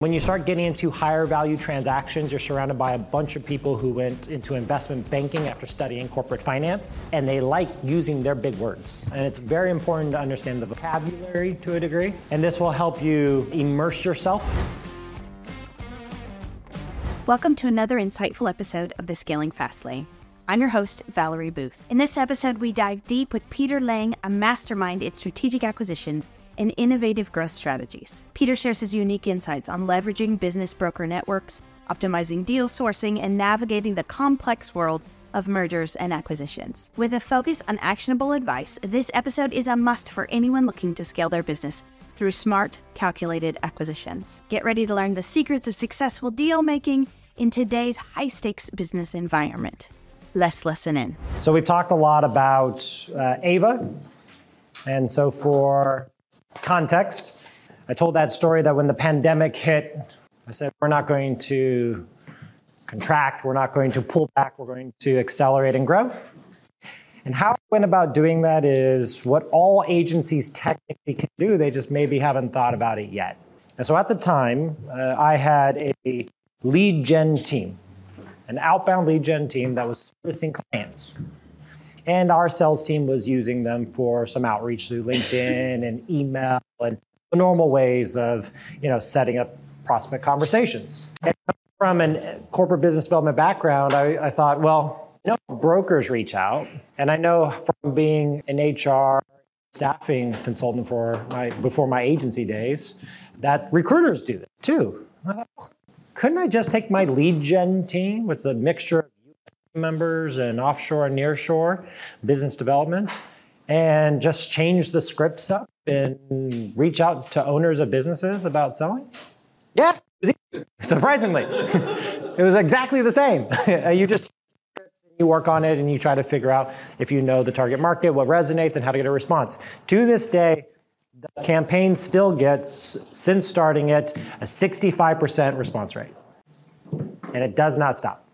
When you start getting into higher value transactions, you're surrounded by a bunch of people who went into investment banking after studying corporate finance, and they like using their big words. And it's very important to understand the vocabulary to a degree, and this will help you immerse yourself. Welcome to another insightful episode of the Scaling Fast Lane. I'm your host, Valerie Booth. In this episode, we dive deep with Peter Lang, a mastermind in strategic acquisitions and innovative growth strategies. Peter shares his unique insights on leveraging business broker networks, optimizing deal sourcing, and navigating the complex world of mergers and acquisitions. With a focus on actionable advice, this episode is a must for anyone looking to scale their business through smart, calculated acquisitions. Get ready to learn the secrets of successful deal making in today's high stakes business environment. Let's listen in. So, we've talked a lot about uh, Ava. And so, for context, I told that story that when the pandemic hit, I said, we're not going to contract, we're not going to pull back, we're going to accelerate and grow. And how I went about doing that is what all agencies technically can do, they just maybe haven't thought about it yet. And so at the time, uh, I had a lead gen team, an outbound lead gen team that was servicing clients. And our sales team was using them for some outreach through LinkedIn and email and the normal ways of, you know, setting up prospect conversations. And from a corporate business development background, I, I thought, well, you know, brokers reach out, and I know from being an HR staffing consultant for my before my agency days that recruiters do that too. couldn't I just take my lead gen team, which is a mixture of members and offshore and nearshore business development and just change the scripts up and reach out to owners of businesses about selling? Yeah, surprisingly. it was exactly the same. you just you work on it and you try to figure out if you know the target market, what resonates, and how to get a response. To this day, the campaign still gets, since starting it, a 65% response rate. And it does not stop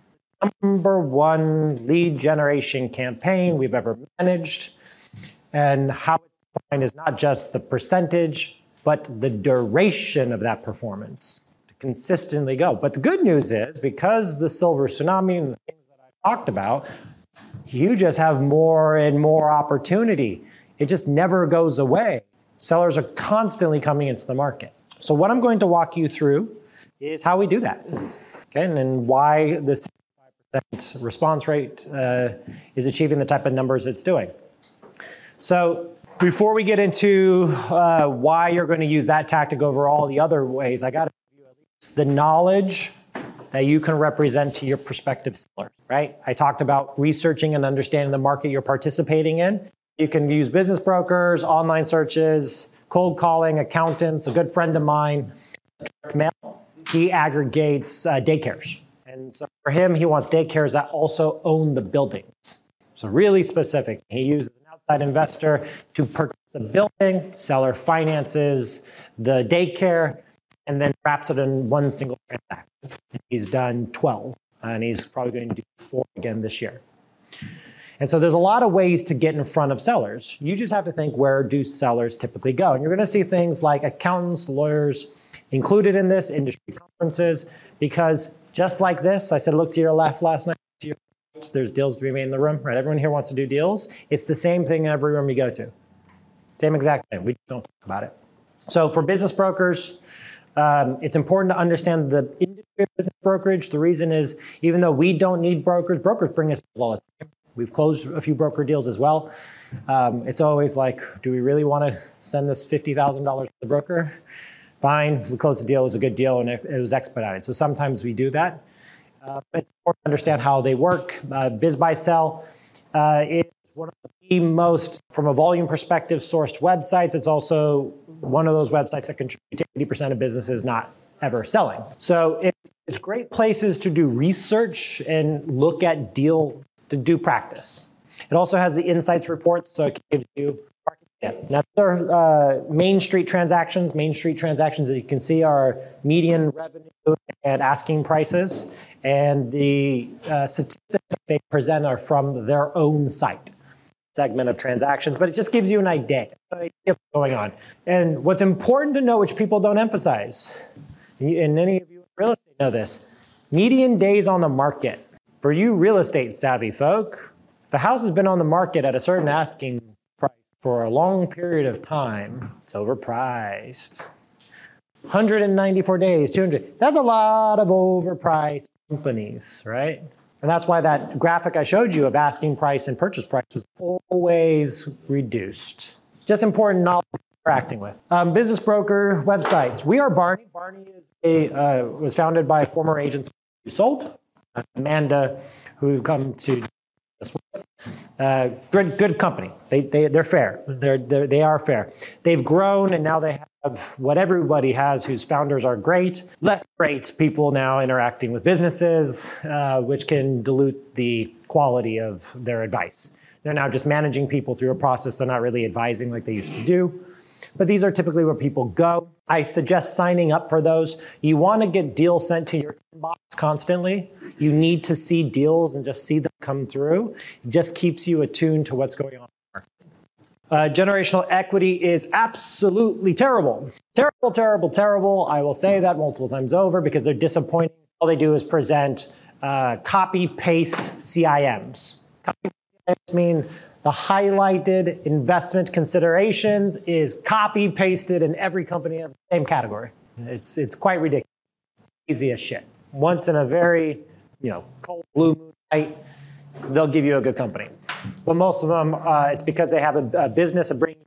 number one lead generation campaign we've ever managed. And how it's defined is not just the percentage, but the duration of that performance to consistently go. But the good news is because the silver tsunami and the things that I talked about, you just have more and more opportunity. It just never goes away. Sellers are constantly coming into the market. So, what I'm going to walk you through is how we do that. Okay, and, why this response rate uh, is achieving the type of numbers it's doing. So before we get into uh, why you're going to use that tactic over all the other ways, I got to give you at least the knowledge that you can represent to your prospective sellers, right? I talked about researching and understanding the market you're participating in. You can use business brokers, online searches, cold calling, accountants. A good friend of mine, mail, he aggregates uh, daycares and so for him, he wants daycares that also own the buildings. So really specific. He uses an outside investor to purchase the building, seller finances the daycare, and then wraps it in one single transaction. He's done 12, and he's probably going to do four again this year. And so there's a lot of ways to get in front of sellers. You just have to think where do sellers typically go? And you're going to see things like accountants, lawyers included in this, industry conferences, because just like this, I said, look to your left last night. Right, there's deals to be made in the room, right? Everyone here wants to do deals. It's the same thing in every room you go to. Same exact thing. We don't talk about it. So for business brokers, um, it's important to understand the industry of business brokerage. The reason is, even though we don't need brokers, brokers bring us all the time. We've closed a few broker deals as well. Um, it's always like, do we really want to send this $50,000 to the broker? Fine, we closed the deal, it was a good deal, and it, was expedited. So sometimes we do that. Uh, it's important to understand how they work. Uh, BizBuySell uh, is one of the most, from a volume perspective, sourced websites. It's also one of those websites that contribute to 80% of businesses not ever selling. So it's, it's great places to do research and look at deal, to do practice. It also has the insights reports, so it gives you yeah. Now, there are uh, Main Street transactions. Main Street transactions, as you can see, are median revenue and asking prices. And the uh, statistics they present are from their own site segment of transactions, but it just gives you an idea, an idea of what's going on. And what's important to know, which people don't emphasize, and any of you in real estate know this, median days on the market. For you real estate savvy folk, if a house has been on the market at a certain asking for a long period of time, it's overpriced. 194 days, 200. That's a lot of overpriced companies, right? And that's why that graphic I showed you of asking price and purchase price was always reduced. Just important knowledge interacting with. Um, business broker websites. We are Barney. Barney is a, uh, was founded by former agents who sold. Amanda, who come to uh, good, good company. They, they, they're fair. They're, they're, they are fair. They've grown and now they have what everybody has whose founders are great. Less great people now interacting with businesses, uh, which can dilute the quality of their advice. They're now just managing people through a process. They're not really advising like they used to do. But these are typically where people go. I suggest signing up for those. You want to get deals sent to your inbox constantly. You need to see deals and just see them come through. It just keeps you attuned to what's going on. Uh, generational equity is absolutely terrible. Terrible, terrible, terrible. I will say that multiple times over because they're disappointing. All they do is present uh, copy paste CIMs. Copy paste mean the highlighted investment considerations is copy pasted in every company of the same category. It's, it's quite ridiculous. It's easy as shit. Once in a very, you know, cold blue moon night, they'll give you a good company. But most of them, uh, it's because they have a, a business of bringing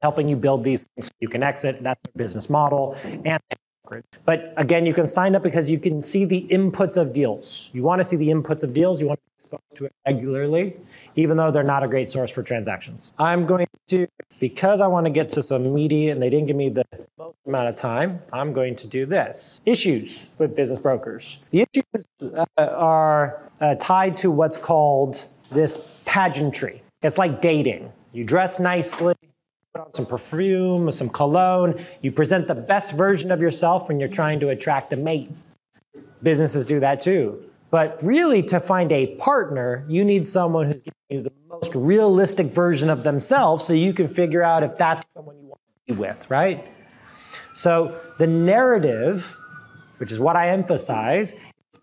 helping you build these things so you can exit. That's their business model. And but again, you can sign up because you can see the inputs of deals. You want to see the inputs of deals. You want to be exposed to it regularly, even though they're not a great source for transactions. I'm going to, because I want to get to some media and they didn't give me the most amount of time, I'm going to do this. Issues with business brokers. The issues uh, are uh, tied to what's called this pageantry. It's like dating. You dress nicely, put on some perfume, some cologne. You present the best version of yourself when you're trying to attract a mate. Businesses do that too. But really, to find a partner, you need someone who's giving you the most realistic version of themselves so you can figure out if that's someone you want to be with, right? So the narrative, which is what I emphasize,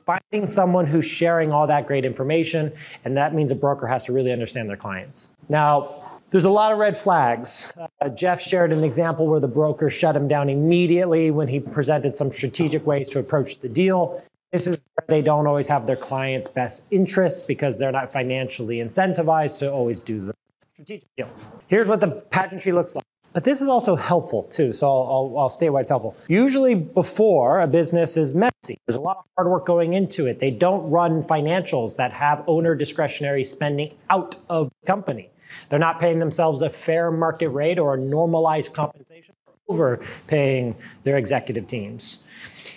finding someone who's sharing all that great information, and that means a broker has to really understand their clients. Now, there's a lot of red flags. Uh, Jeff shared an example where the broker shut him down immediately when he presented some strategic ways to approach the deal. This is where they don't always have their client's best interests because they're not financially incentivized to always do the strategic deal. Here's what the pageantry looks like. But this is also helpful too, so I'll, I'll, I'll, state why it's helpful. Usually, before a business is messy, there's a lot of hard work going into it. They don't run financials that have owner discretionary spending out of the company. They're not paying themselves a fair market rate or a normalized compensation overpaying their executive teams.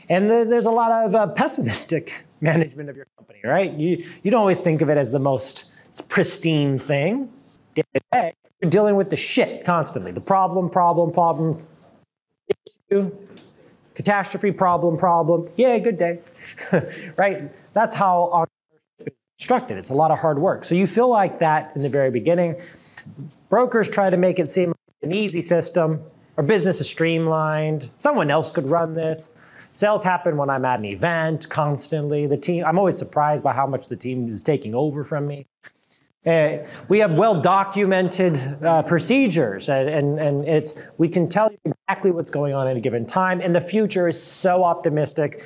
And there's a lot of uh, pessimistic management of your company, right? You, you don't always think of it as the most pristine thing. Day to day, you're dealing with the shit constantly. The problem, problem, problem, issue, catastrophe, problem, problem. Yeah, good day. right? That's how constructed. It's a lot of hard work. So you feel like that in the very beginning. Brokers try to make it seem like an easy system. Our business is streamlined. Someone else could run this. Sales happen when I'm at an event constantly. The team, I'm always surprised by how much the team is taking over from me. Uh, we have well documented uh, procedures, and, and, and, it's, we can tell you exactly what's going on at a given time. And the future is so optimistic.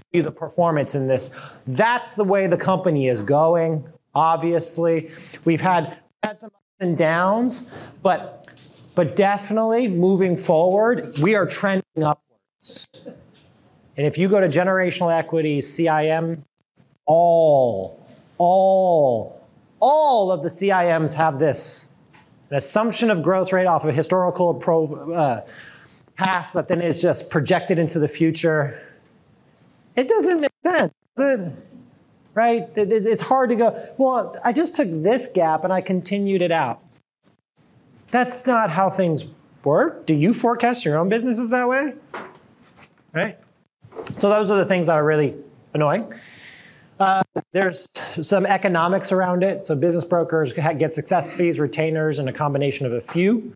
Show you the performance in this. That's the way the company is going, obviously. We've had, had some ups and downs, but, but definitely moving forward, we are trending upwards. And if you go to generational equity, CIM, all, all, all of the CIMs have this an assumption of growth rate off of historical pro, uh, past that then is just projected into the future. It doesn't make sense? Right? It, it, it's hard to go, well, I just took this gap and I continued it out. That's not how things work. Do you forecast your own businesses that way? Right? So those are the things that are really annoying. Uh, there's some economics around it. So business brokers get success fees, retainers, and a combination of a few.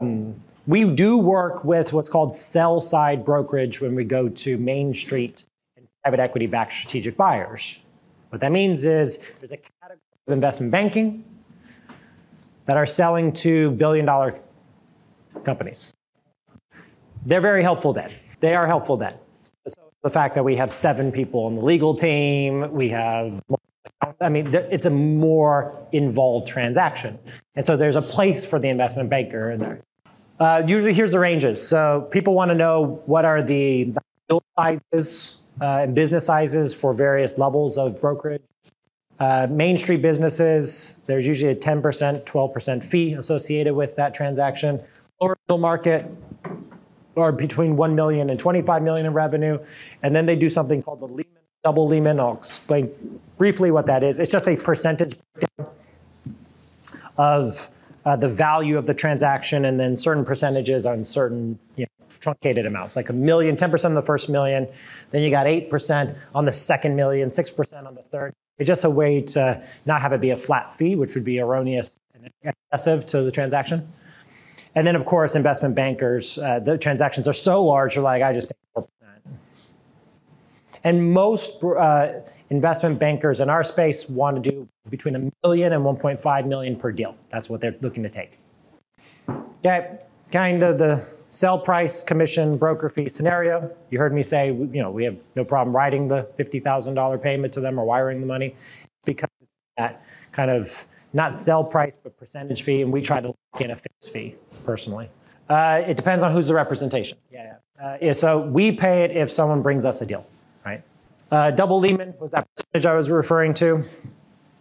Um, we do work with what's called sell side brokerage when we go to Main Street and private equity backed strategic buyers. What that means is there's a category of investment banking that are selling to billion dollar companies. They're very helpful then. They are helpful then. So the fact that we have seven people on the legal team, we have, I mean, it's a more involved transaction. And so there's a place for the investment banker in there. Uh, usually, here's the ranges. So people want to know what are the sizes uh, and business sizes for various levels of brokerage. Uh, Main Street businesses, there's usually a 10%, 12% fee associated with that transaction. Lower middle market, or between 1 million and 25 million in revenue. And then they do something called the Lehman, double Lehman. I'll explain briefly what that is. It's just a percentage of uh, the value of the transaction and then certain percentages on certain you know, truncated amounts, like a million, 10% on the first million. Then you got 8% on the second million, 6% on the third. It's just a way to not have it be a flat fee, which would be erroneous and excessive to the transaction. And then, of course, investment bankers, uh, the transactions are so large, you're like, I just take 4%. And most uh, investment bankers in our space want to do between a million and 1.5 million per deal. That's what they're looking to take. Okay, kind of the sell price, commission, broker fee scenario. You heard me say, you know, we have no problem writing the $50,000 payment to them or wiring the money because that kind of not sell price, but percentage fee, and we try to lock in a fixed fee personally. Uh, it depends on who's the representation. Yeah. yeah. Uh, so we pay it if someone brings us a deal? Uh, double Lehman was that percentage I was referring to,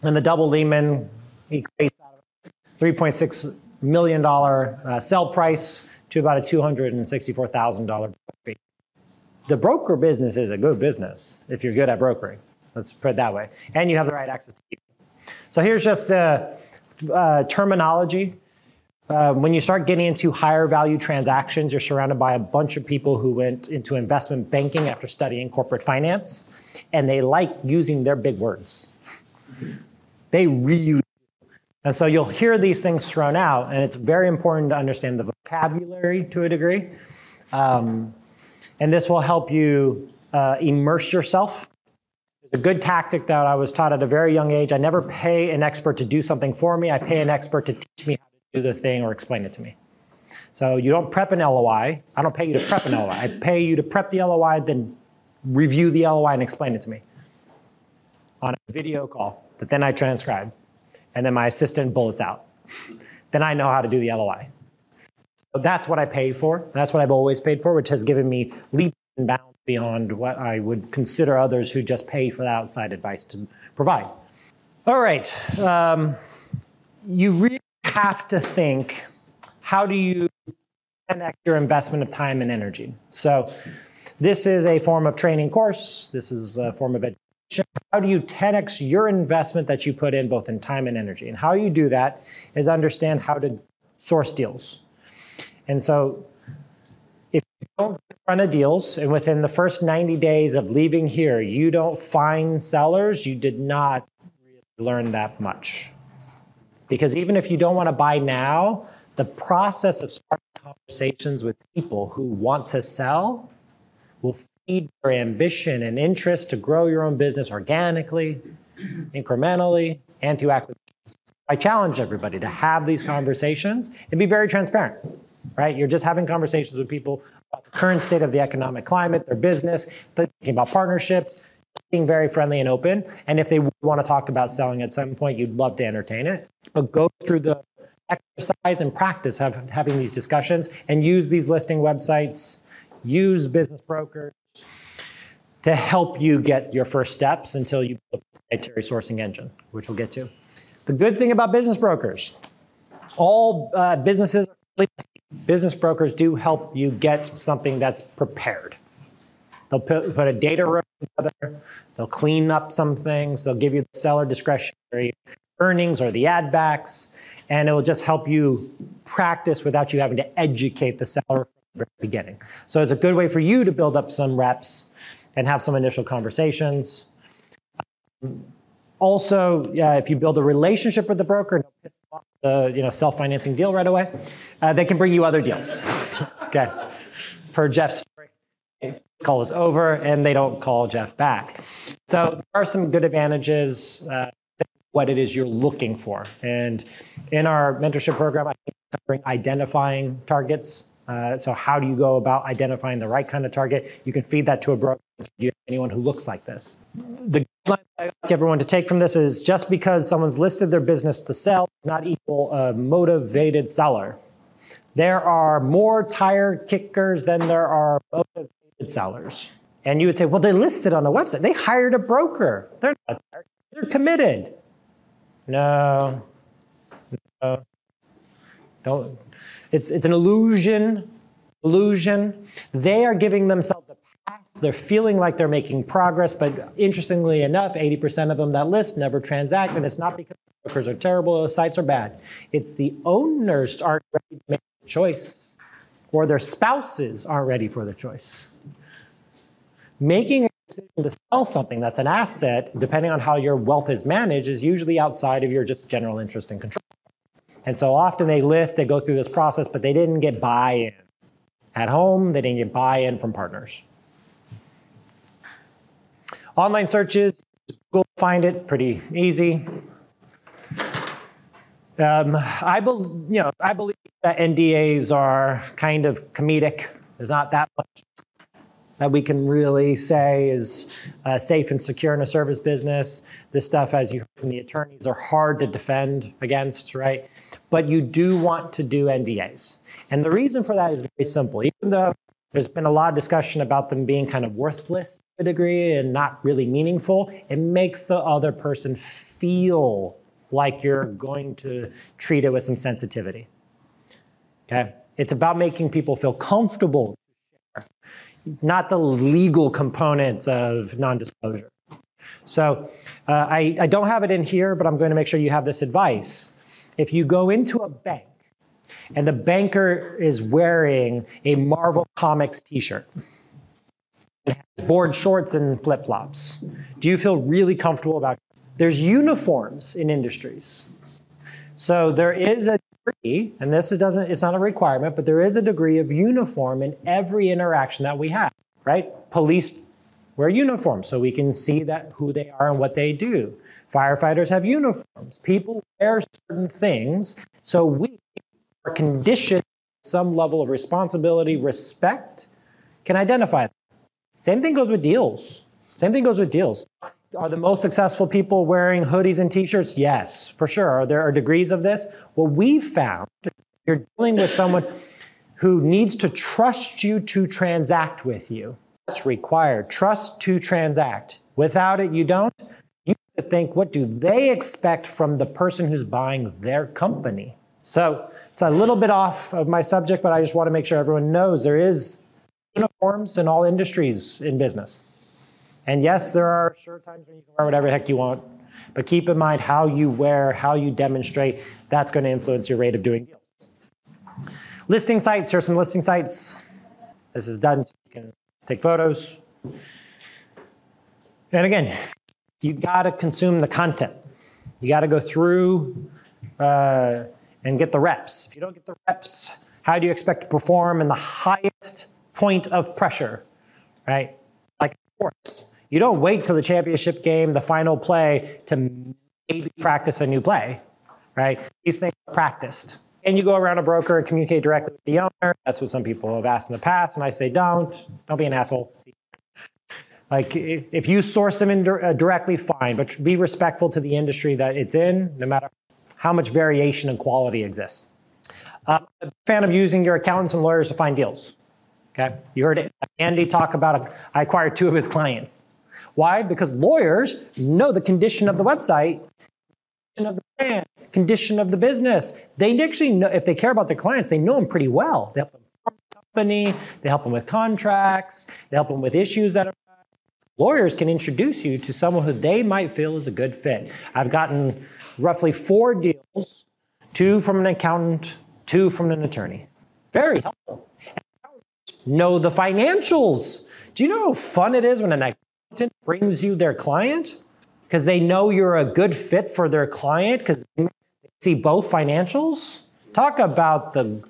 and the double Lehman equates out of 3.6 million dollar uh, sell price to about a $264,000 fee. The broker business is a good business if you're good at brokering. Let's put it that way, and you have the right access to people. So here's just the uh, terminology uh, when you start getting into higher value transactions, you're surrounded by a bunch of people who went into investment banking after studying corporate finance, and they like using their big words. They really and so you'll hear these things thrown out, and it's very important to understand the vocabulary to a degree. Um, and this will help you uh, immerse yourself. A good tactic that I was taught at a very young age. I never pay an expert to do something for me, I pay an expert to teach me how to do the thing or explain it to me. So you don't prep an LOI. I don't pay you to prep an LOI. I pay you to prep the LOI, then review the LOI and explain it to me on a video call that then I transcribe. And then my assistant bullets out. then I know how to do the LOI. So that's what I pay for. That's what I've always paid for, which has given me leaps and bounds beyond what I would consider others who just pay for the outside advice to provide. All right. Um, you really have to think how do you connect your investment of time and energy? So, this is a form of training course, this is a form of education. How do you 10x your investment that you put in both in time and energy? And how you do that is understand how to source deals. And so, if you don't run a deals and within the first 90 days of leaving here, you don't find sellers, you did not really learn that much. Because even if you don't want to buy now, the process of starting conversations with people who want to sell will feed your ambition and interest to grow your own business organically, incrementally, and through acquisitions. I challenge everybody to have these conversations and be very transparent, right? You're just having conversations with people about the current state of the economic climate, their business, thinking about partnerships, being very friendly and open. And if they want to talk about selling at some point, you'd love to entertain it. But go through the exercise and practice of having these discussions and use these listing websites, use business brokers to help you get your first steps until you build a proprietary sourcing engine, which we'll get to. The good thing about business brokers, all uh, businesses, business brokers do help you get something that's prepared. They'll put, put a data room together. They'll clean up some things. They'll give you the seller discretionary earnings or the ad backs, and it will just help you practice without you having to educate the seller beginning. So it's a good way for you to build up some reps and have some initial conversations. Also, uh, if you build a relationship with the broker, the you know self-financing deal right away. Uh, they can bring you other deals. okay, per Jeff's story, this call is over, and they don't call Jeff back. So there are some good advantages. Uh, what it is you're looking for, and in our mentorship program, I think covering identifying targets. Uh, so how do you go about identifying the right kind of target? You can feed that to a broker. Anyone who looks like this. The guideline I like everyone to take from this is just because someone's listed their business to sell not equal a motivated seller. There are more tire kickers than there are motivated sellers. And you would say, well, they're listed on a website. They hired a broker. They're not, they're committed. No, no, don't. It's, it's an illusion, illusion. They are giving themselves a pass. They're feeling like they're making progress, but interestingly enough, 80% of them that list never transact, and it's not because brokers are terrible or sites are bad. It's the owners aren't ready to make a choice, or their spouses aren't ready for the choice. Making a decision to sell something that's an asset, depending on how your wealth is managed, is usually outside of your just general interest and control. And so often they list, they go through this process, but they didn't get buy in. At home, they didn't get buy in from partners. Online searches, Google find it pretty easy. Um, I, be, you know, I believe that NDAs are kind of comedic. There's not that much that we can really say is uh, safe and secure in a service business. This stuff, as you heard from the attorneys, are hard to defend against, right? But you do want to do NDAs. And the reason for that is very simple. Even though there's been a lot of discussion about them being kind of worthless to a degree and not really meaningful, it makes the other person feel like you're going to treat it with some sensitivity. Okay? It's about making people feel comfortable not the legal components of non-disclosure. So uh, I, I don't have it in here, but I'm going to make sure you have this advice. If you go into a bank and the banker is wearing a Marvel Comics t-shirt, and has board shorts and flip-flops, do you feel really comfortable about it? There's uniforms in industries. So there is a degree, and this doesn't, it's not a requirement, but there is a degree of uniform in every interaction that we have, right? Police wear uniforms so we can see that who they are and what they do. Firefighters have uniforms. People wear certain things, so we are conditioned some level of responsibility, respect, can identify them. Same thing goes with deals. Same thing goes with deals. Are the most successful people wearing hoodies and t-shirts? Yes, for sure. Are there degrees of this? What we've found, you're dealing with someone who needs to trust you to transact with you. That's required. Trust to transact. Without it, you don't. To think, what do they expect from the person who's buying their company? So it's a little bit off of my subject, but I just want to make sure everyone knows there is uniforms in all industries in business. And yes, there are sure times when you can wear whatever heck you want, but keep in mind how you wear, how you demonstrate, that's going to influence your rate of doing deals. Listing sites, here's some listing sites. This is done so you can take photos. And again, you got to consume the content. You got to go through uh, and get the reps. If you don't get the reps, how do you expect to perform in the highest point of pressure, right? Like sports. You don't wait till the championship game, the final play, to maybe practice a new play, right? These things are practiced. And you go around a broker and communicate directly with the owner. That's what some people have asked in the past, and I say, don't. Don't be an asshole. Like, if you source them in uh, directly, fine, but be respectful to the industry that it's in, no matter how much variation and quality exists. Uh, I'm a fan of using your accountants and lawyers to find deals. Okay, you heard Andy talk about. A, I acquired two of his clients. Why? Because lawyers know the condition of the website, condition of the brand, condition of the business. They actually know, if they care about their clients, they know them pretty well. They help them form the company, they help them with contracts, they help them with issues that are. Lawyers can introduce you to someone who they might feel is a good fit. I've gotten roughly four deals, two from an accountant, two from an attorney. Very helpful. Know the financials. Do you know how fun it is when an accountant brings you their client because they know you're a good fit for their client because they see both financials. Talk about the,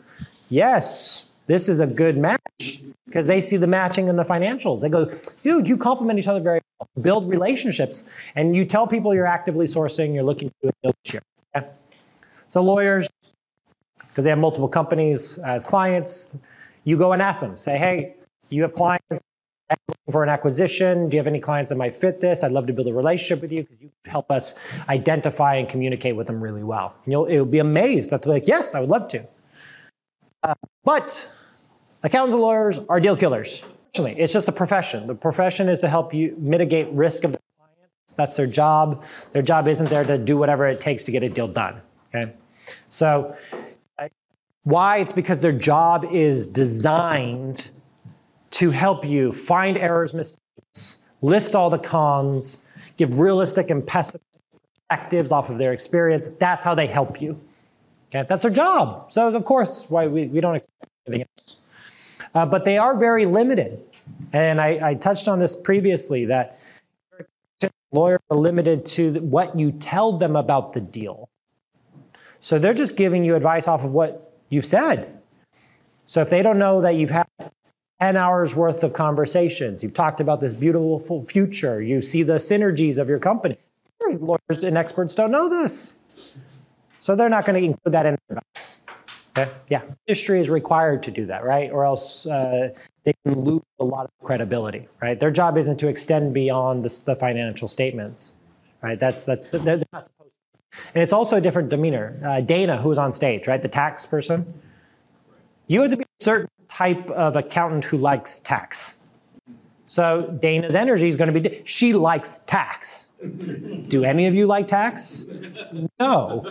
yes, this is a good match because they see the matching in the financials. They go, dude, you complement each other very well. Build relationships. And you tell people you're actively sourcing, you're looking to build a deal this So lawyers, because they have multiple companies as clients, you go and ask them, say, hey, you have clients for an acquisition. Do you have any clients that might fit this? I'd love to build a relationship with you because you help us identify and communicate with them really well. And you'll, you'll be amazed that they're like, yes, I would love to. Uh, but accountants and lawyers are deal killers. Actually, it's just a profession. The profession is to help you mitigate risk of the clients. That's their job. Their job isn't there to do whatever it takes to get a deal done. Okay, so why? It's because their job is designed to help you find errors, mistakes, list all the cons, give realistic and pessimistic perspectives off of their experience. That's how they help you. Okay, that's their job. So of course, why we, we don't expect anything else. Uh, but they are very limited. And I, I touched on this previously that lawyers are limited to what you tell them about the deal. So they're just giving you advice off of what you've said. So if they don't know that you've had 10 hours worth of conversations, you've talked about this beautiful future, you see the synergies of your company, lawyers and experts don't know this. So they're not going to include that in their advice. Okay? Yeah, industry is required to do that, right? Or else uh, they can lose a lot of credibility, right? Their job isn't to extend beyond the, the financial statements, right? That's that's they're not supposed and it's also a different demeanor. Uh, Dana, who was on stage, right, the tax person, you have to be a certain type of accountant who likes tax. So Dana's energy is going to be, she likes tax. Do any of you like tax? No.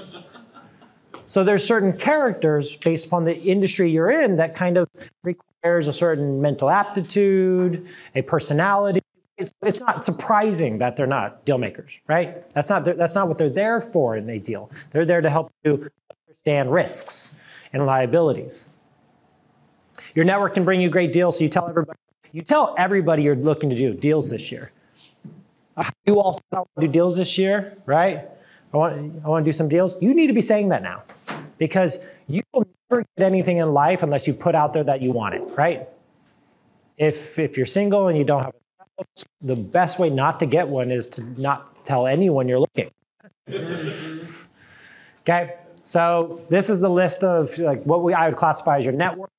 So there's certain characters based upon the industry you're in that kind of requires a certain mental aptitude, a personality, it's, it's not surprising that they're not deal makers, right? That's not, that's not what they're there for in a deal. They're there to help you understand risks and liabilities. Your network can bring you great deals, so you tell everybody, you tell everybody you're looking to do deals this year. Uh, you all do deals this year, right? I want, I want to do some deals. You need to be saying that now because you will never get anything in life unless you put out there that you want it, right? If, if you're single and you don't have the best way not to get one is to not tell anyone you're looking. okay, so this is the list of like what we I would classify as your network.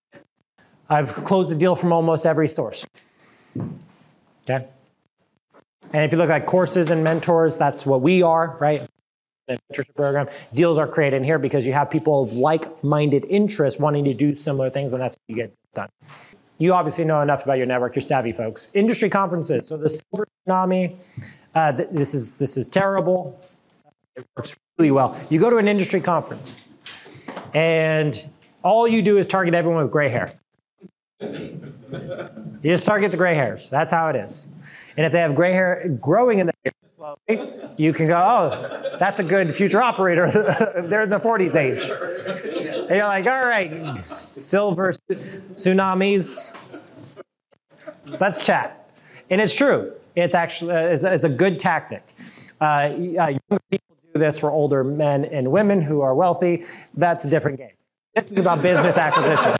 I've closed a deal from almost every source. Okay, and if you look at courses and mentors, that's what we are, right? Mentorship program deals are created in here because you have people of like-minded interests wanting to do similar things, and that's how you get done you obviously know enough about your network. You're savvy folks. Industry conferences. So the silver tsunami. Uh, th- this is this is terrible. It works really well. You go to an industry conference, and all you do is target everyone with gray hair. You just target the gray hairs. That's how it is. And if they have gray hair growing in slowly, you can go, oh, that's a good future operator. They're in the 40s age. And you're like, all right, silver tsunamis, let's chat. And it's true. It's actually, uh, it's, a, it's a good tactic. Uh, uh, young people do this for older men and women who are wealthy. That's a different game. This is about business acquisition.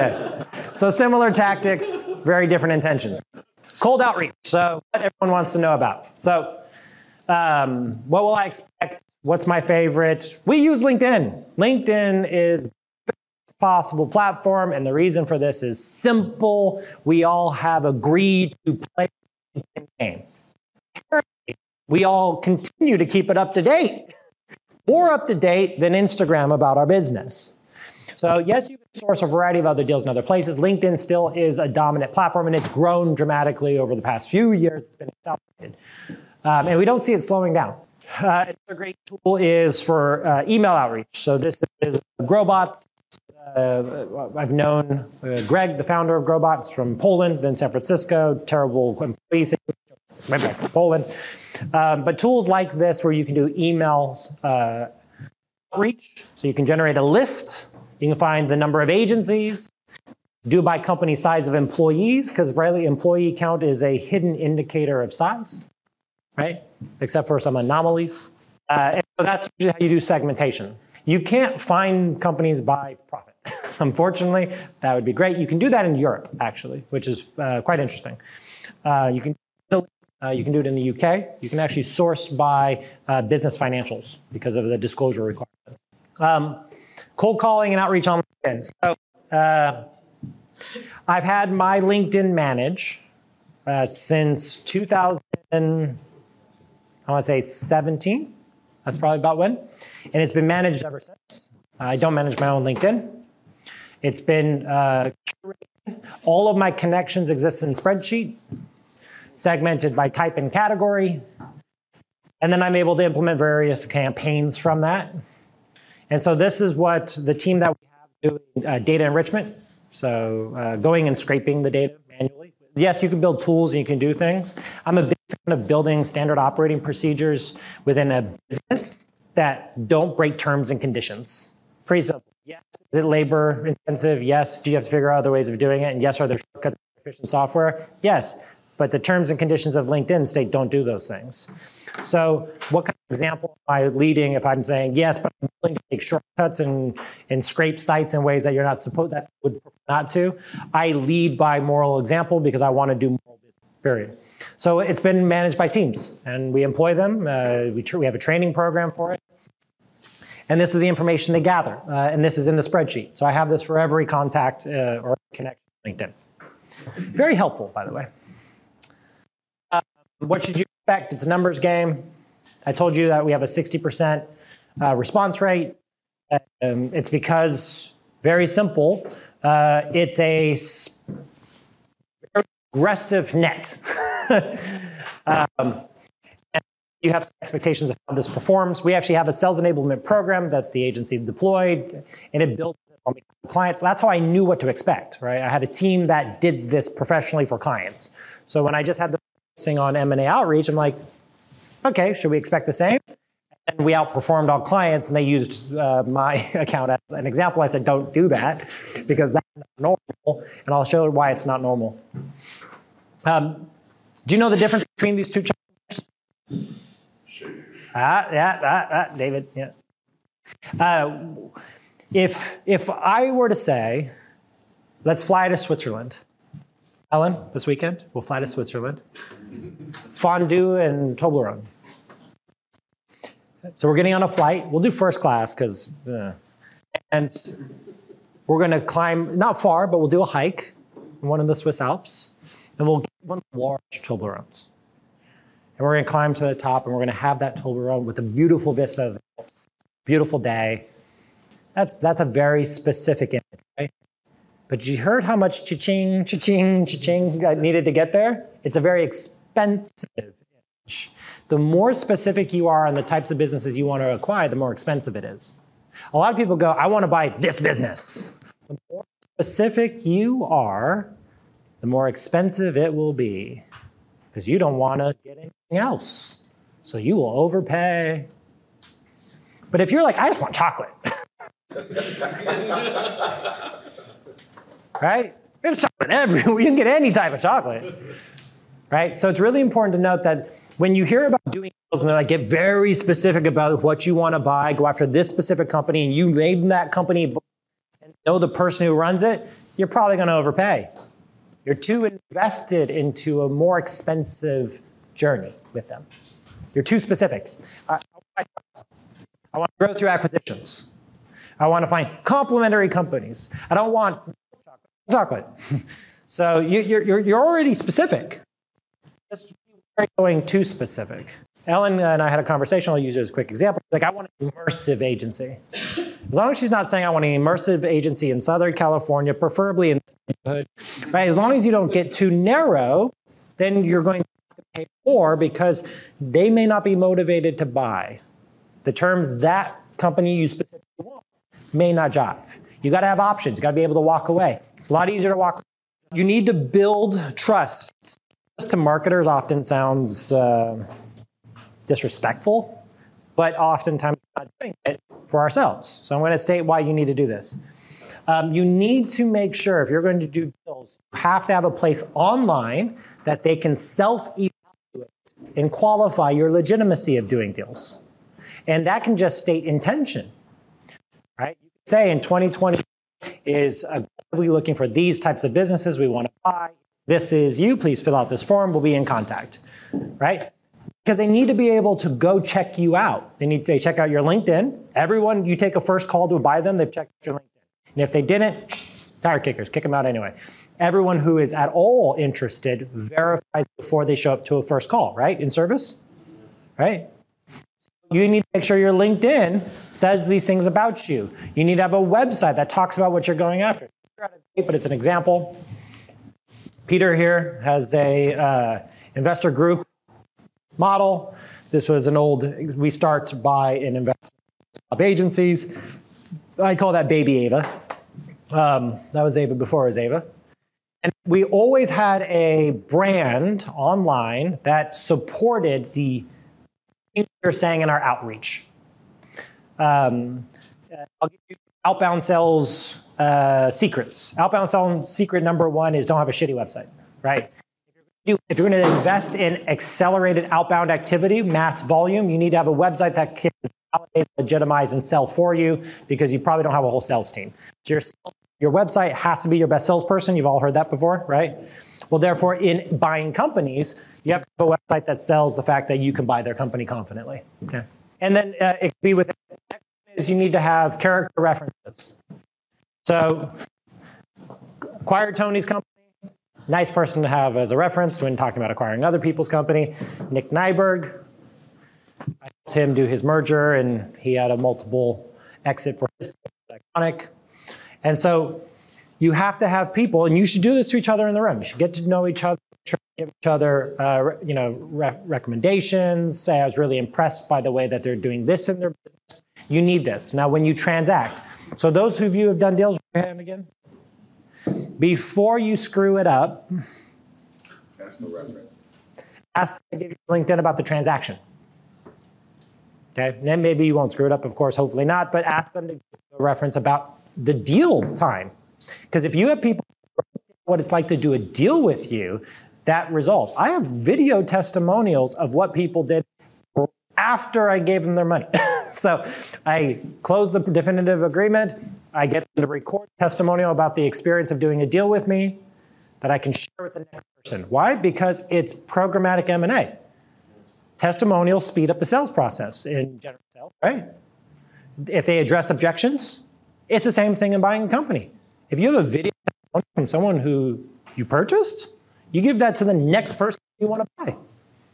okay. So similar tactics, very different intentions. Cold outreach. So what everyone wants to know about. So um, what will I expect? What's my favorite? We use LinkedIn. LinkedIn is the best possible platform, and the reason for this is simple. We all have agreed to play the game. We all continue to keep it up to date, more up to date than Instagram about our business. So yes, you source a variety of other deals in other places. LinkedIn still is a dominant platform, and it's grown dramatically over the past few years. It's been accelerated. Um, and we don't see it slowing down. Uh, another great tool is for uh, email outreach. So this is Growbots. Uh, I've known uh, Greg, the founder of Growbots, from Poland, then San Francisco. Terrible employees, went back to Poland. Um, but tools like this, where you can do email uh, outreach, so you can generate a list you can find the number of agencies, do by company size of employees, because really employee count is a hidden indicator of size, right? Except for some anomalies. Uh, and so that's usually how you do segmentation. You can't find companies by profit. Unfortunately, that would be great. You can do that in Europe, actually, which is uh, quite interesting. Uh, you can uh, you can do it in the UK. You can actually source by uh, business financials because of the disclosure requirements. Um, cold calling and outreach on LinkedIn. So uh, I've had my LinkedIn manage uh, since 2000. I want to say 17. That's probably about when, and it's been managed ever since. I don't manage my own LinkedIn. It's been uh, all of my connections exist in spreadsheet segmented by type and category. And then I'm able to implement various campaigns from that. And so this is what the team that we have doing uh, data enrichment. So uh, going and scraping the data manually. Yes, you can build tools and you can do things. I'm a big fan of building standard operating procedures within a business that don't break terms and conditions. Pretty simple. Yes, is it labor intensive? Yes. Do you have to figure out other ways of doing it? And yes, are there shortcuts efficient software? Yes. But the terms and conditions of LinkedIn state don't do those things. So what kind of example am I leading if I'm saying, yes, but I'm willing to take shortcuts and, and scrape sites in ways that you're not supposed that would not to? I lead by moral example because I want to do moral business, period. So it's been managed by teams and we employ them. Uh, we, tr- we have a training program for it. And this is the information they gather. Uh, and this is in the spreadsheet. So I have this for every contact uh, or connection LinkedIn. Very helpful, by the way. What should you expect? It's a numbers game. I told you that we have a 60% uh, response rate. Um, it's because, very simple, uh, it's a aggressive net. um, you have expectations of how this performs. We actually have a sales enablement program that the agency deployed, and it built on clients. That's how I knew what to expect, right? I had a team that did this professionally for clients. So when I just had the on M&A outreach, I'm like, okay, should we expect the same? And we outperformed all clients, and they used uh, my account as an example. I said, don't do that because that's not normal, and I'll show why it's not normal. Um, do you know the difference between these two charts? Ah, yeah, ah, ah, David, yeah. Uh, if if I were to say, let's fly to Switzerland, Ellen, this weekend, we'll fly to Switzerland. Fondue and Toblerone. So we're getting on a flight. We'll do first class because, uh, and we're going to climb not far, but we'll do a hike in one of the Swiss Alps, and we'll get one of the large Toblerones. And we're going to climb to the top, and we're going to have that Toblerone with a beautiful vista of the Alps, beautiful day. That's that's a very specific image, right? But you heard how much cha-ching, cha-ching, cha-ching I needed to get there? It's a very expensive image. The more specific you are on the types of businesses you want to acquire, the more expensive it is. A lot of people go, I want to buy this business. The more specific you are, the more expensive it will be because you don't want to get anything else. So you will overpay. But if you're like, I just want chocolate. right? There's chocolate everywhere. You can get any type of chocolate. Right? So it's really important to note that when you hear about doing deals and they like get very specific about what you want to buy, go after this specific company, and you name that company and know the person who runs it, you're probably going to overpay. You're too invested into a more expensive journey with them. You're too specific. I want to grow through acquisitions. I want to find complementary companies. I don't want chocolate. so you, are you're, you're already specific. Just going too specific. Ellen and I had a conversation. I'll use it as a quick example. Like, I want an immersive agency. As long as she's not saying I want an immersive agency in Southern California, preferably in neighborhood, right? As long as you don't get too narrow, then you're going to pay more because they may not be motivated to buy. The terms that company you specifically want may not jive. You got to have options. You got to be able to walk away. It's a lot easier to walk. You need to build trust. Trust to marketers often sounds uh, disrespectful, but oftentimes not doing it for ourselves. So I'm going to state why you need to do this. Um, you need to make sure if you're going to do deals, you have to have a place online that they can self evaluate and qualify your legitimacy of doing deals. And that can just state intention, right? Say in 2020 is aggressively looking for these types of businesses we want to buy. This is you. Please fill out this form. We'll be in contact, right? Because they need to be able to go check you out. They need to check out your LinkedIn. Everyone, you take a first call to buy them, they've checked your LinkedIn. And if they didn't, tire kickers, kick them out anyway. Everyone who is at all interested verifies before they show up to a first call, right? In service, right? You need to make sure your LinkedIn says these things about you. You need to have a website that talks about what you're going after. But it's an example. Peter here has a uh, investor group model. This was an old, we start by an investment agencies. I call that baby Ava. Um, that was Ava before it was Ava. And we always had a brand online that supported the things we are saying in our outreach. Um, I'll give you outbound sales uh, secrets. Outbound sales secret number one is don't have a shitty website, right? If you're going to invest in accelerated outbound activity, mass volume, you need to have a website that can validate, legitimize, and sell for you because you probably don't have a whole sales team. So your, your website has to be your best salesperson. You've all heard that before, right? Well, therefore, in buying companies, you have to have a website that sells the fact that you can buy their company confidently. Okay. And then uh, it could be with is you need to have character references. So, acquired Tony's company, nice person to have as a reference when talking about acquiring other people's company. Nick Nyberg, I helped him do his merger, and he had a multiple exit for his iconic. And so, you have to have people, and you should do this to each other in the room. You should get to know each other, give each other, uh, you know, re- recommendations. Say, I was really impressed by the way that they're doing this in their business. You need this. Now, when you transact, so those of you who have done deals, hand again. Before you screw it up, ask for a reference. Ask them to give you LinkedIn about the transaction. Okay, and then maybe you won't screw it up, of course, hopefully not, but ask them to give a reference about the deal time. Because if you have people what it's like to do a deal with you, that resolves. I have video testimonials of what people did after I gave them their money. so I close the definitive agreement. I get them to record testimonial about the experience of doing a deal with me that I can share with the next person. Why? Because it's programmatic M&A. Testimonials speed up the sales process in general sales, right? If they address objections, it's the same thing in buying a company. If you have a video from someone who you purchased, you give that to the next person you want to buy.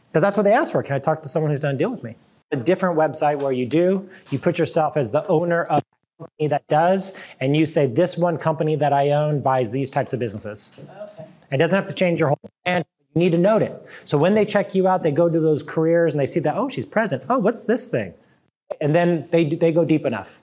Because that's what they ask for. Can I talk to someone who's done a deal with me? A different website where you do, you put yourself as the owner of a company that does, and you say, this one company that I own buys these types of businesses. Okay. It doesn't have to change your whole brand. You need to note it. So when they check you out, they go to those careers and they see that, oh, she's present. Oh, what's this thing? And then they, they go deep enough.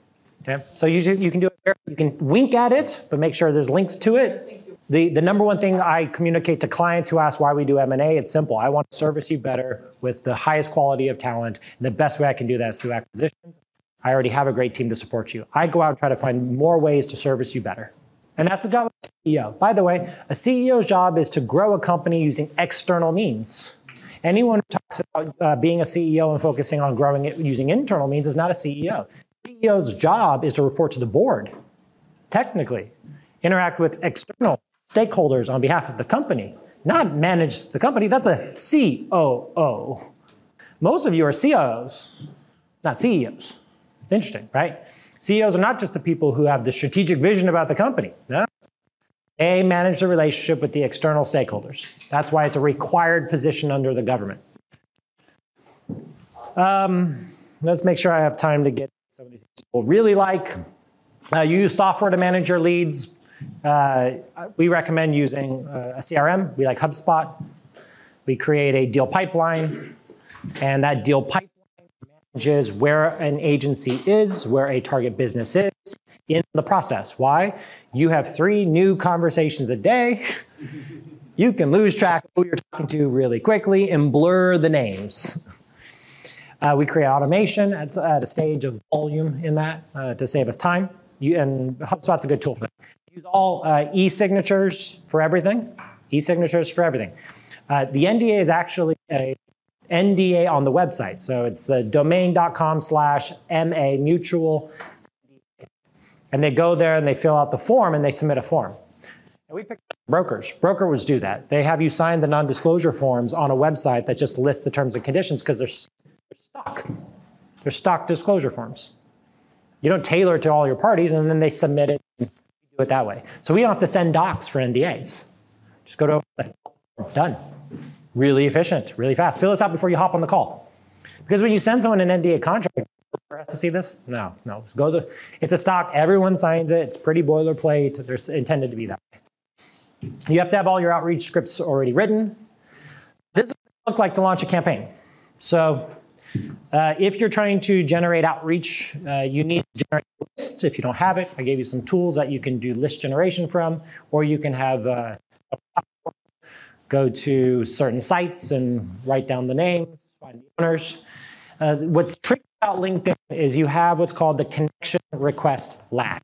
Okay? So usually you can do it, you can wink at it, but make sure there's links to it. The, the number one thing I communicate to clients who ask why we do M&A, it's simple. I want to service you better with the highest quality of talent. And the best way I can do that is through acquisitions. I already have a great team to support you. I go out and try to find more ways to service you better. And that's the job of a CEO. By the way, a CEO's job is to grow a company using external means. Anyone who talks about uh, being a CEO and focusing on growing it using internal means is not a CEO. CEO's job is to report to the board, technically, interact with external stakeholders on behalf of the company, not manage the company. That's a COO. Most of you are COOs, not CEOs. It's interesting, right? CEOs are not just the people who have the strategic vision about the company. No. They manage the relationship with the external stakeholders. That's why it's a required position under the government. Um, let's make sure I have time to get some of these people really like. Uh, you use software to manage your leads. Uh, we recommend using uh, a CRM. We like HubSpot. We create a deal pipeline, and that deal pipeline manages where an agency is, where a target business is in the process. Why? You have three new conversations a day. you can lose track of who you're talking to really quickly and blur the names. Uh, we create automation at, at, a stage of volume in that uh, to save us time. You, and HubSpot's a good tool for that use all uh, e-signatures for everything. E-signatures for everything. Uh, the NDA is actually a, NDA on the website. So it's the domain.com slash MA mutual. And they go there and they fill out the form and they submit a form. And we pick brokers. Brokers do that. They have you sign the non-disclosure forms on a website that just lists the terms and conditions because they're, they're stock. They're stock disclosure forms. You don't tailor it to all your parties and then they submit it and do it that way. So we don't have to send docs for NDAs. Just go to done. Really efficient, really fast. Fill this out before you hop on the call. Because when you send someone an NDA contract, has to see this? No, no. Just go to, it's a stock. Everyone signs it. It's pretty boilerplate. They're intended to be that way. You have to have all your outreach scripts already written. This look like to launch a campaign. So uh, if you're trying to generate outreach, uh, you need to generate lists. If you don't have it, I gave you some tools that you can do list generation from, or you can have uh, go to certain sites and write down the names, find the owners. Uh, what's tricky about LinkedIn is you have what's called the connection request lag.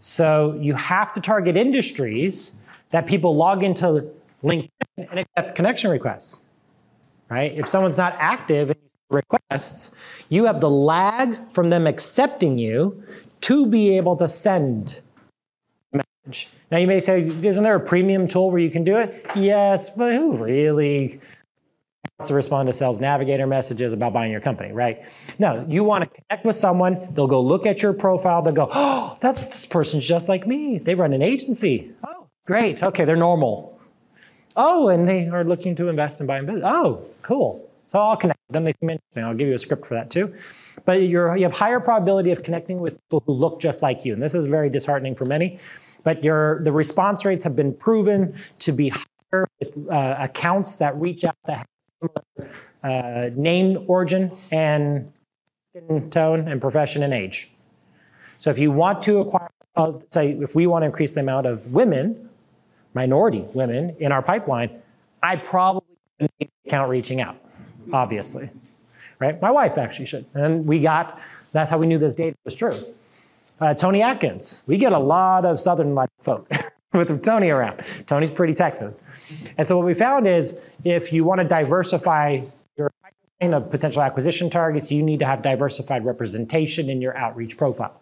So you have to target industries that people log into LinkedIn and accept connection requests, right? If someone's not active in requests, you have the lag from them accepting you to be able to send message. Now you may say, isn't there a premium tool where you can do it? Yes, but who really wants to respond to sales navigator messages about buying your company, right? No, you want to connect with someone, they'll go look at your profile, they'll go, oh, that's, this person's just like me. They run an agency. Oh, great. Okay, they're normal. Oh, and they are looking to invest in business. Oh, cool. So I'll connect them. They seem interesting. I'll give you a script for that too. But you have higher probability of connecting with people who look just like you. And this is very disheartening for many. But your, the response rates have been proven to be higher with uh, accounts that reach out that have similar uh, name origin and skin tone and profession and age. So if you want to acquire, uh, say, if we want to increase the amount of women, minority women in our pipeline, I probably need account reaching out obviously, right? My wife actually should. And we got, that's how we knew this data was true. Uh, Tony Atkins, we get a lot of Southern like folk with Tony around. Tony's pretty Texan. And so what we found is if you want to diversify your pipeline of potential acquisition targets, you need to have diversified representation in your outreach profile,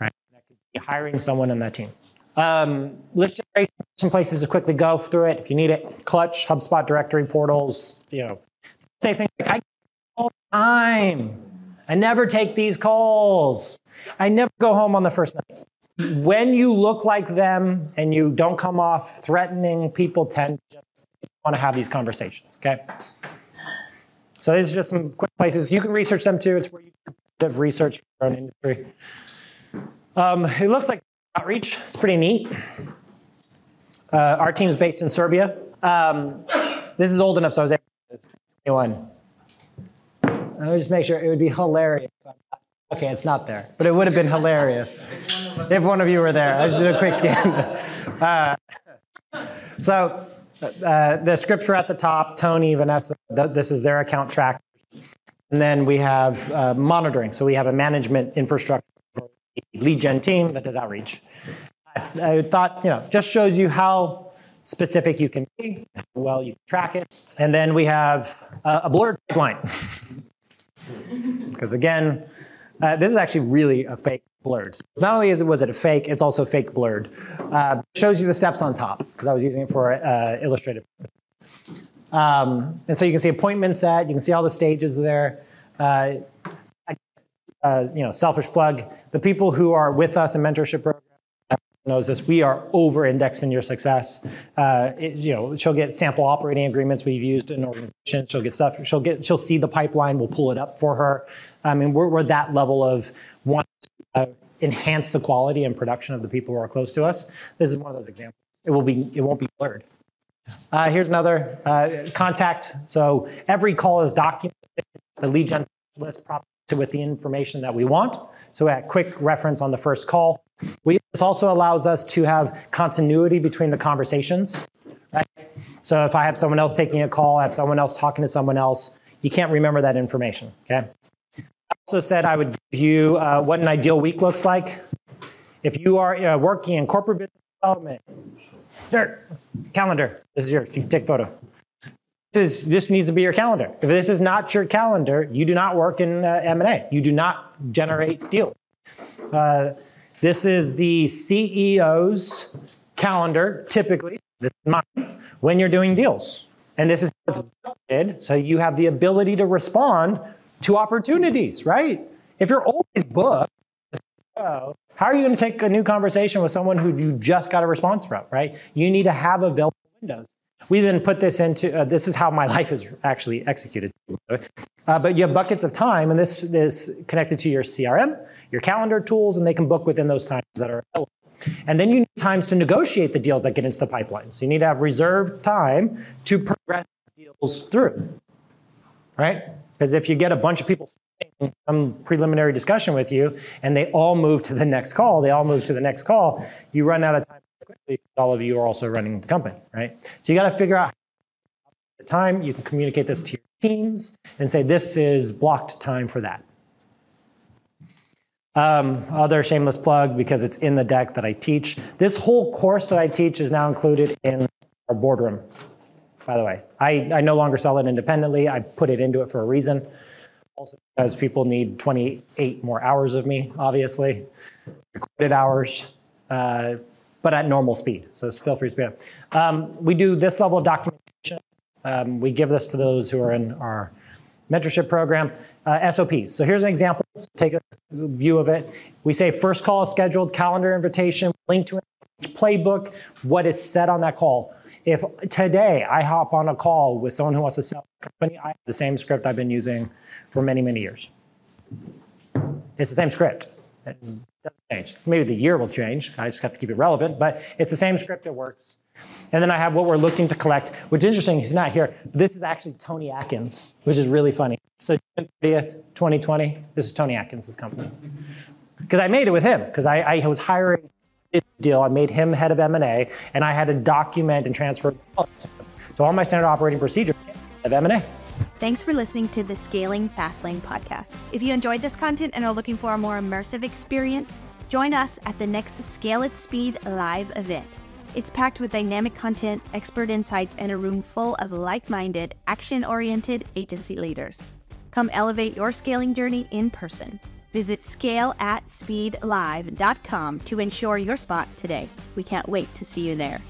right? That could be hiring someone on that team. Um, list generation, some places to quickly go through it if you need it. Clutch, HubSpot directory portals, you know, say things like, I all the time. I never take these calls. I never go home on the first night. When you look like them and you don't come off threatening, people tend to want to have these conversations, okay? So these are just some quick places. You can research them too. It's where you have research for your own industry. Um, it looks like outreach. It's pretty neat. Uh, our team's based in Serbia. Um, this is old enough, so I was able anyone? Let me just make sure it would be hilarious. Okay, it's not there, but it would have been hilarious if one of you were there. I just did a quick scan. Uh, so uh, the scripts are at the top. Tony, Vanessa, th- this is their account track. And then we have uh, monitoring. So we have a management infrastructure lead gen team that does outreach. I, I thought, you know, just shows you how specific you can be, how well you can track it. And then we have uh, a blurred pipeline. Because again, uh, this is actually really a fake blurred. Not only is it, was it a fake, it's also fake blurred. Uh, shows you the steps on top, because I was using it for uh, illustrative. Um, and so you can see appointment set, you can see all the stages there. Uh, uh, you know, selfish plug. The people who are with us in mentorship program knows this. We are over-indexed in your success. Uh, it, you know, she'll get sample operating agreements we've used in organizations. She'll get stuff. She'll get. She'll see the pipeline. We'll pull it up for her. I mean, we're, we're that level of want to uh, enhance the quality and production of the people who are close to us. This is one of those examples. It will be. It won't be blurred. Uh, here's another uh, contact. So every call is documented. The lead gen list with the information that we want. So a quick reference on the first call. We, this also allows us to have continuity between the conversations, right? So if I have someone else taking a call, I have someone else talking to someone else, you can't remember that information, okay? I also said I would give you uh, what an ideal week looks like. If you are uh, working in corporate business development, dirt, calendar, this is yours, you take photo. This, is, this needs to be your calendar. If this is not your calendar, you do not work in uh, M&A. You do not generate deals. Uh, this is the CEO's calendar, typically, this is mine, when you're doing deals. And this is built so you have the ability to respond to opportunities, right? If you're always booked, how are you going to take a new conversation with someone who you just got a response from, right? You need to have available windows. We then put this into, uh, this is how my life is actually executed. Uh, but you have buckets of time, and this is connected to your CRM, your calendar tools, and they can book within those times that are available. And then you need times to negotiate the deals that get into the pipeline. So you need to have reserved time to progress deals through, right? Because if you get a bunch of people some preliminary discussion with you and they all move to the next call, they all move to the next call, you run out of time all of you are also running the company, right? So you got to figure out the time. You can communicate this to your teams and say, this is blocked time for that. Um, other shameless plug because it's in the deck that I teach. This whole course that I teach is now included in our boardroom, by the way. I, I no longer sell it independently. I put it into it for a reason. Also because people need 28 more hours of me, obviously, recorded hours, uh, but at normal speed. So feel free to speed up. Um, we do this level of documentation. Um, we give this to those who are in our mentorship program. Uh, SOPs. So here's an example. Take a view of it. We say first call is scheduled, calendar invitation, link to a playbook, what is said on that call. If today I hop on a call with someone who wants to sell a company, I have the same script I've been using for many, many years. It's the same script. Change. Maybe the year will change. I just have to keep it relevant, but it's the same script. It works. And then I have what we're looking to collect, which is interesting. He's not here. But This is actually Tony Atkins, which is really funny. So June 30th, 2020, this is Tony Atkins' company. Because I made it with him, because I, I was hiring deal. I made him head of M&A, and I had to document and transfer. So all my standard operating procedures of M&A. Thanks for listening to the Scaling Fastlane podcast. If you enjoyed this content and are looking for a more immersive experience, join us at the next Scale at Speed live event. It's packed with dynamic content, expert insights, and a room full of like minded, action oriented agency leaders. Come elevate your scaling journey in person. Visit scaleatspeedlive.com to ensure your spot today. We can't wait to see you there.